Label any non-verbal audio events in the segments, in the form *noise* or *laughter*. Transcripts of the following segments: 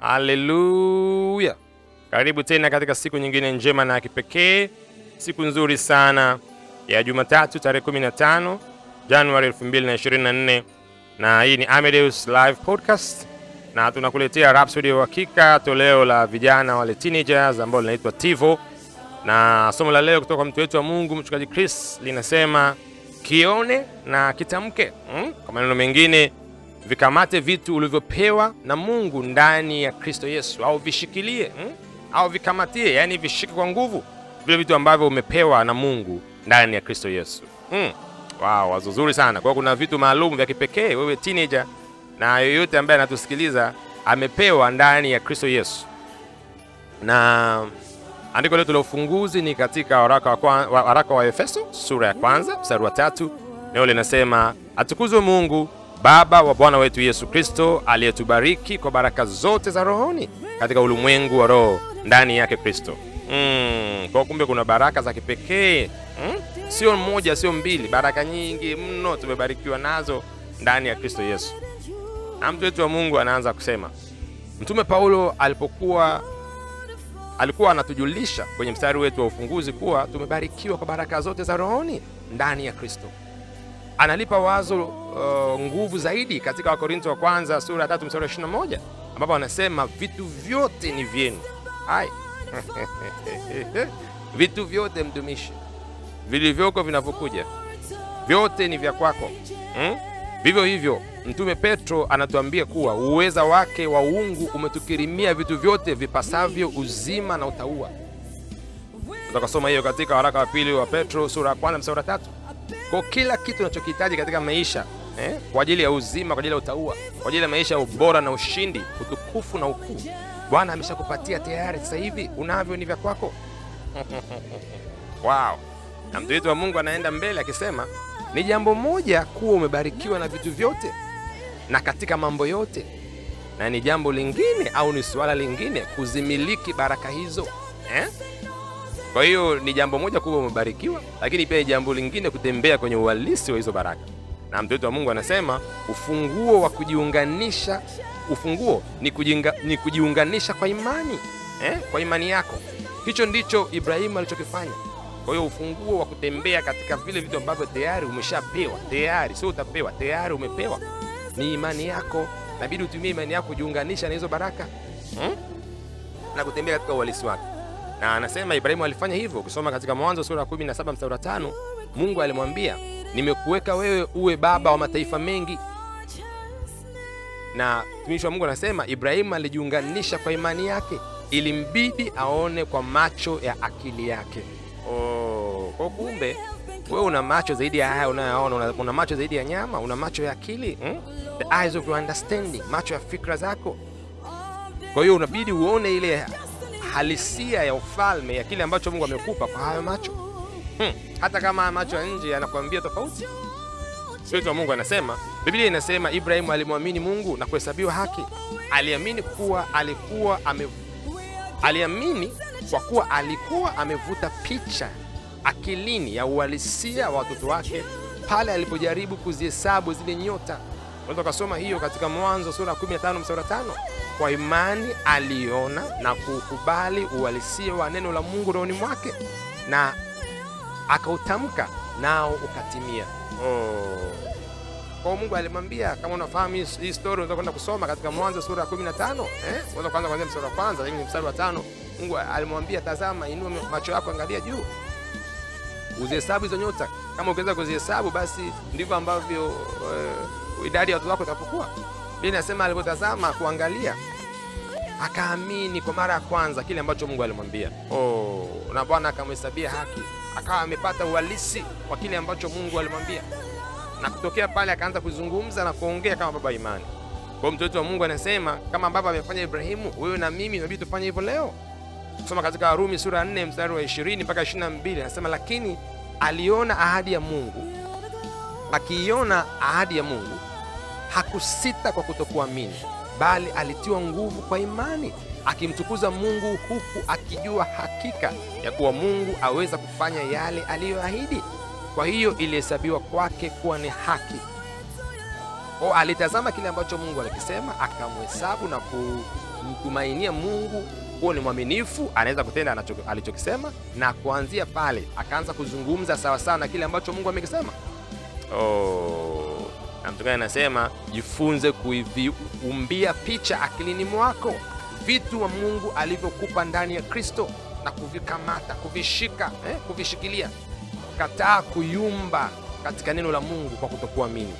Haleluya! Karibu tena katika siku nyingine njema na kipekee, siku nzuri sana ya Jumatatu tarehe 15 Januari 2024, na hii ni Amadeus Live Podcast, na tunakuletea Rhapsody ya Uhakika, toleo la vijana wale teenagers ambao linaitwa Tivo, na somo la leo kutoka kwa mtu wetu wa Mungu mchungaji Chris linasema kione na kitamke. Hmm? Kwa maneno mengine vikamate vitu ulivyopewa na Mungu ndani ya Kristo Yesu, au vishikilie hmm? au vikamatie, yani vishike kwa nguvu vile vitu ambavyo umepewa na Mungu ndani ya Kristo Yesu. hmm. Wow, wazo zuri sana. Kwa kuna vitu maalum vya kipekee wewe teenager na yoyote ambaye anatusikiliza amepewa ndani ya Kristo Yesu. Na andiko letu la ufunguzi ni katika waraka wa, waraka wa Efeso sura ya kwanza mstari wa tatu. Neno linasema atukuzwe Mungu Baba wa Bwana wetu Yesu Kristo aliyetubariki kwa baraka zote za rohoni katika ulimwengu wa roho ndani yake Kristo. Mm, kwa kumbe kuna baraka za kipekee mm? Sio moja, sio mbili, baraka nyingi mno tumebarikiwa nazo ndani ya Kristo Yesu. Na mtu wetu wa Mungu anaanza kusema, Mtume Paulo alipokuwa alikuwa anatujulisha kwenye mstari wetu wa ufunguzi kuwa tumebarikiwa kwa baraka zote za rohoni ndani ya Kristo. Analipa wazo uh, nguvu zaidi katika Wakorintho wa kwanza sura ya tatu mstari wa 21 ambapo anasema vitu vyote ni vyenu. Hai. *laughs* vitu vyote mtumishi, vilivyoko vinavyokuja vyote ni vya kwako hmm? Vivyo hivyo Mtume Petro anatuambia kuwa uweza wake wa uungu umetukirimia vitu vyote vipasavyo uzima na utauwa. Tutakasoma hiyo katika waraka wa pili wa Petro sura ya kwanza mstari wa tatu. Kwa kila kitu unachokihitaji katika maisha eh, kwa ajili ya uzima, kwa ajili ya utaua, kwa ajili ya maisha ya ubora na ushindi, utukufu na ukuu, Bwana ameshakupatia tayari. Sasa hivi unavyo, ni vya kwako. *laughs* Wow. Na mtu wetu wa Mungu anaenda mbele akisema ni jambo moja kuwa umebarikiwa na vitu vyote na katika mambo yote, na ni jambo lingine au ni suala lingine kuzimiliki baraka hizo eh? Kwa hiyo ni jambo moja kuwa umebarikiwa, lakini pia ni jambo lingine kutembea kwenye uhalisi wa hizo baraka. Na mtoto wa Mungu anasema ufunguo wa kujiunganisha, ufunguo ni, kujinga, ni kujiunganisha kwa imani eh? kwa imani yako. Hicho ndicho Ibrahimu alichokifanya. Kwa hiyo ufunguo wa kutembea katika vile vitu ambavyo tayari umeshapewa, tayari sio utapewa, tayari umepewa, ni imani yako. Inabidi utumie imani yako kujiunganisha na hizo baraka hmm? na kutembea katika uhalisi wake. Na anasema Ibrahimu alifanya hivyo. Ukisoma katika Mwanzo sura ya 17 mstari wa 5, Mungu alimwambia nimekuweka wewe uwe baba wa mataifa mengi. Na mtumishi wa Mungu anasema Ibrahimu alijiunganisha kwa imani yake, ilimbidi aone kwa macho ya akili yake. Oh, kwa kumbe wewe una macho zaidi ya haya unayoona, una, una macho zaidi ya nyama, una macho ya akili hmm? The eyes of your understanding, macho ya fikra zako. Kwa hiyo unabidi uone ile halisia ya ufalme ya kile ambacho Mungu amekupa kwa hayo macho hmm. Hata kama haya macho ya nje yanakuambia tofauti. Mtu wa Mungu anasema, Biblia inasema Ibrahimu alimwamini Mungu na kuhesabiwa haki. Aliamini kuwa alikuwa ame, aliamini kwa kuwa alikuwa amevuta picha akilini ya uhalisia wa watoto wake pale alipojaribu kuzihesabu zile nyota. Unaweza ukasoma hiyo katika Mwanzo sura 15 mstari wa 5. Kwa imani aliona na kuukubali uhalisia wa neno la Mungu rohoni mwake na akautamka nao ukatimia. Oh. Mungu alimwambia, kama unafahamu hii story, unaweza kwenda kusoma katika Mwanzo sura ya 15 eh, unaweza kuanza mstari wa kwanza, lakini mstari wa tano Mungu alimwambia, tazama, inua macho yako, angalia juu, uzihesabu hizo nyota. Kama ukiweza kuzihesabu, basi ndivyo ambavyo uh, idadi ya watu wako itapokuwa. Biblia inasema alipotazama kuangalia, akaamini kwa mara ya kwanza kile ambacho Mungu alimwambia. Oh, na Bwana akamhesabia haki, akawa amepata uhalisi wa kile ambacho Mungu alimwambia, na kutokea pale akaanza kuzungumza na kuongea kama baba imani. Kwa hiyo mtoto wa Mungu anasema kama baba amefanya Ibrahimu, wewe na mimi inabidi tufanye hivyo leo. Kusoma katika Warumi sura ya 4 mstari wa 20 mpaka 22, anasema lakini aliona ahadi ya Mungu, akiiona ahadi ya Mungu hakusita kwa kutokuamini, bali alitiwa nguvu kwa imani, akimtukuza Mungu huku akijua hakika ya kuwa Mungu aweza kufanya yale aliyoahidi. Kwa hiyo ilihesabiwa kwake kuwa ni haki. O, alitazama kile ambacho Mungu alikisema, akamhesabu na kumtumainia Mungu huo ni mwaminifu, anaweza kutenda alichokisema, na kuanzia pale akaanza kuzungumza sawasawa na kile ambacho Mungu amekisema. Oh, na mtu anasema jifunze kuiviumbia picha akilini mwako vitu wa Mungu alivyokupa ndani ya Kristo na kuvikamata, kuvishika, eh, kuvishikilia. Kataa kuyumba katika neno la Mungu kwa kutokuamini.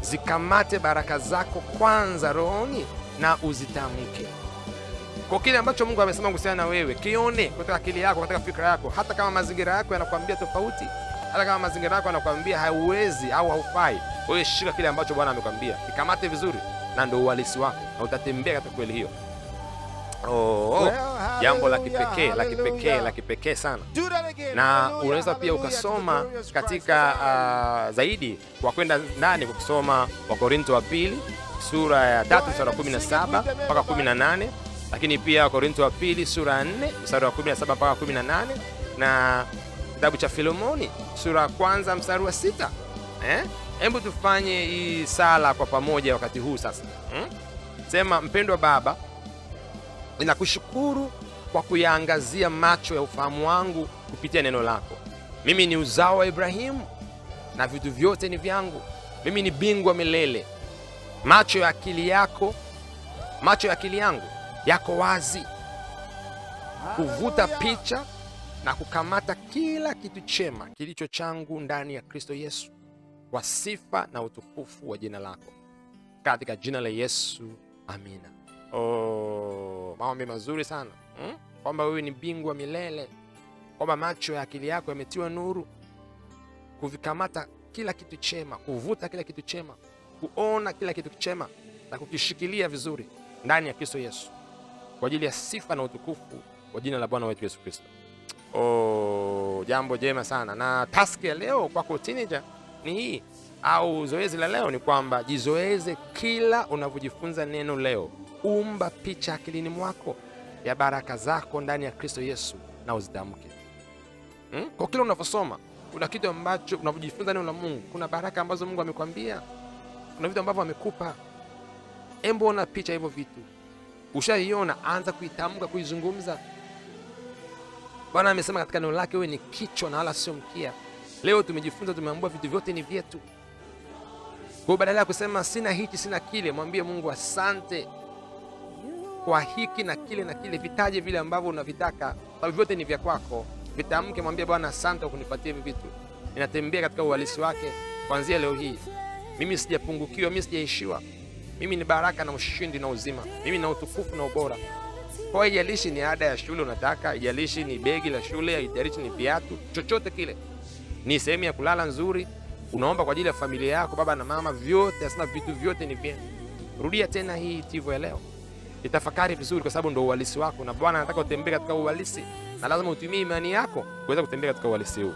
Zikamate baraka zako kwanza rohoni na uzitamke kwa kile ambacho Mungu amesema kuhusiana na wewe, kione katika akili yako, katika fikra yako, hata kama mazingira yako yanakuambia tofauti, hata kama mazingira yako yanakuambia hauwezi au haufai, wewe shika kile ambacho Bwana amekwambia, kikamate vizuri, na ndio uhalisi wako, na utatembea katika kweli hiyo. Oh, oh. Jambo la kipekee la kipekee la kipekee sana. Na unaweza pia ukasoma katika uh, zaidi kwa kwenda ndani kwa kusoma Wakorinto wa pili sura ya tatu mstari wa 17 mpaka 18, lakini pia Wakorinto wa pili sura ya 4 mstari wa 17 mpaka 18 na kitabu cha Filemoni sura ya kwanza mstari wa sita. Eh? Hebu tufanye hii sala kwa pamoja wakati huu sasa. Hmm? Sema, mpendwa Baba, ninakushukuru kwa kuyaangazia macho ya ufahamu wangu kupitia neno lako. Mimi ni uzao wa Ibrahimu na vitu vyote ni vyangu. Mimi ni bingwa milele. Macho ya akili yako, macho ya akili yangu yako wazi kuvuta picha na kukamata kila kitu chema kilicho changu ndani ya Kristo Yesu kwa sifa na utukufu wa jina lako, katika jina la Yesu, amina. Oh, maombi mazuri sana hmm? Kwamba wewe ni bingwa milele, kwamba macho ya akili yako yametiwa nuru kuvikamata kila kitu chema, kuvuta kila kitu chema, kuona kila kitu chema na kukishikilia vizuri ndani ya Kristo Yesu kwa ajili ya sifa na utukufu wa jina la Bwana wetu Yesu Kristo. Oh, jambo jema sana. Na task ya leo kwako teenager ni hii, au zoezi la leo ni kwamba jizoeze kila unavyojifunza neno leo, umba picha akilini mwako ya baraka zako ndani ya Kristo Yesu na uzitamke. Hmm? Kwa kila unavyosoma kuna kitu ambacho unavyojifunza neno la Mungu, kuna baraka ambazo Mungu amekwambia, kuna vitu ambavyo amekupa. Embo ona picha hivyo vitu, ushaiona, anza kuitamka, kuizungumza. Bwana amesema katika neno lake, wewe ni kichwa na wala sio mkia. Leo tumejifunza, tumeambua vitu vyote ni vyetu. Kwa badala ya kusema sina hichi sina kile, mwambie Mungu asante kwa hiki na kile na kile, vitaje vile ambavyo unavitaka, sababu vyote ni vya kwako. Vitamke, mwambie Bwana asante kwa kunipatia hivi vitu, ninatembea katika uhalisi wake kuanzia leo hii. Mimi sijapungukiwa, mimi sijaishiwa, mimi ni baraka na ushindi na uzima, mimi na utukufu na ubora. Kwa hiyo ni ada ya shule unataka, ijalishi ni begi la shule, ijalishi ni viatu, chochote kile, ni sehemu ya kulala nzuri, unaomba kwa ajili ya familia yako, baba na mama, vyote asema vitu vyote ni vyenu. Rudia tena hii tivo ya leo, itafakari vizuri, kwa sababu ndo uhalisi wako, na Bwana anataka utembee katika uhalisi, na lazima utumie imani yako kuweza kutembea katika uhalisi huu.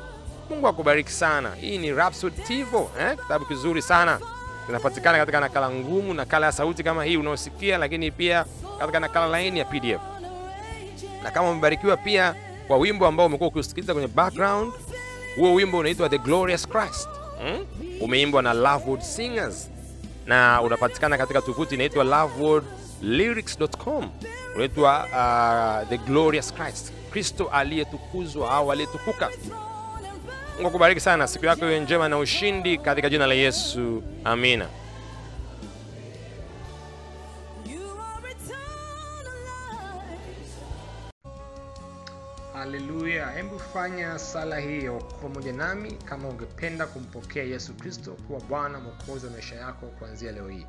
Mungu akubariki sana. Hii ni Rapsod Tivo, eh, kitabu kizuri sana kinapatikana katika nakala ngumu, nakala ya sauti kama hii unaosikia, lakini pia katika nakala laini ya PDF. Na kama umebarikiwa pia kwa wimbo ambao umekuwa ukiusikiliza kwenye background, huo wimbo unaitwa The Glorious Christ hmm? Umeimbwa na Lovewood Singers na unapatikana katika tovuti inaitwa lovewoodlyrics.com. Unaitwa uh, The Glorious Christ, Kristo aliyetukuzwa au aliyetukuka. Mungu akubariki sana, siku yako iwe njema na ushindi katika jina la Yesu, amina. Haleluya! Hebu fanya sala hiyo pamoja nami kama ungependa kumpokea Yesu Kristo kuwa Bwana Mwokozi wa maisha yako kuanzia leo hii.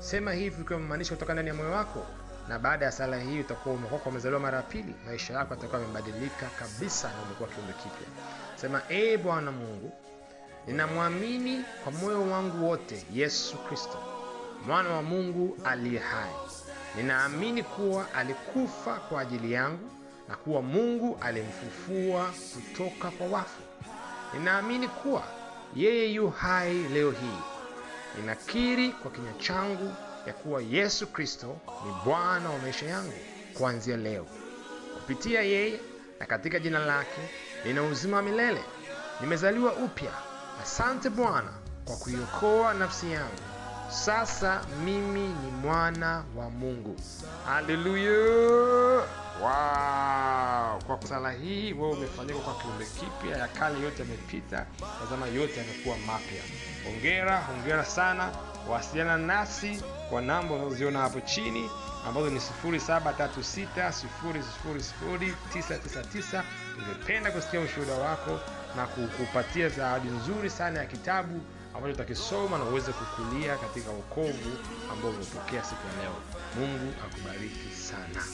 Sema hivi ukiwa umemaanisha kutoka ndani ya moyo wako, na baada ya sala hii utakuwa umeokoka, umezaliwa mara ya pili, maisha yako yatakuwa yamebadilika kabisa na umekuwa kiumbe kipya. Sema, ee Bwana Mungu, ninamwamini kwa moyo wangu wote Yesu Kristo mwana wa Mungu aliye hai. Ninaamini kuwa alikufa kwa ajili yangu na kuwa Mungu alimfufua kutoka kwa wafu. Ninaamini kuwa yeye yu hai leo hii. Ninakiri kwa kinywa changu ya kuwa Yesu Kristo ni Bwana wa maisha yangu kuanzia leo. Kupitia yeye na katika jina lake nina uzima milele, nimezaliwa upya. Asante Bwana kwa kuiokoa nafsi yangu. sasa mimi ni mwana wa Mungu. Haleluya! Wow! Kwa sala hii wewe umefanyika kwa kiumbe kipya, ya kale yote yamepita, tazama yote yamekuwa mapya. Hongera, hongera sana. Wasiliana nasi kwa namba unazoziona hapo chini ambazo ni 0736000999. Tungependa kusikia ushuhuda wako na kukupatia zawadi nzuri sana ya kitabu ambacho utakisoma na uweze kukulia katika wokovu ambao umepokea siku ya leo. Mungu akubariki sana.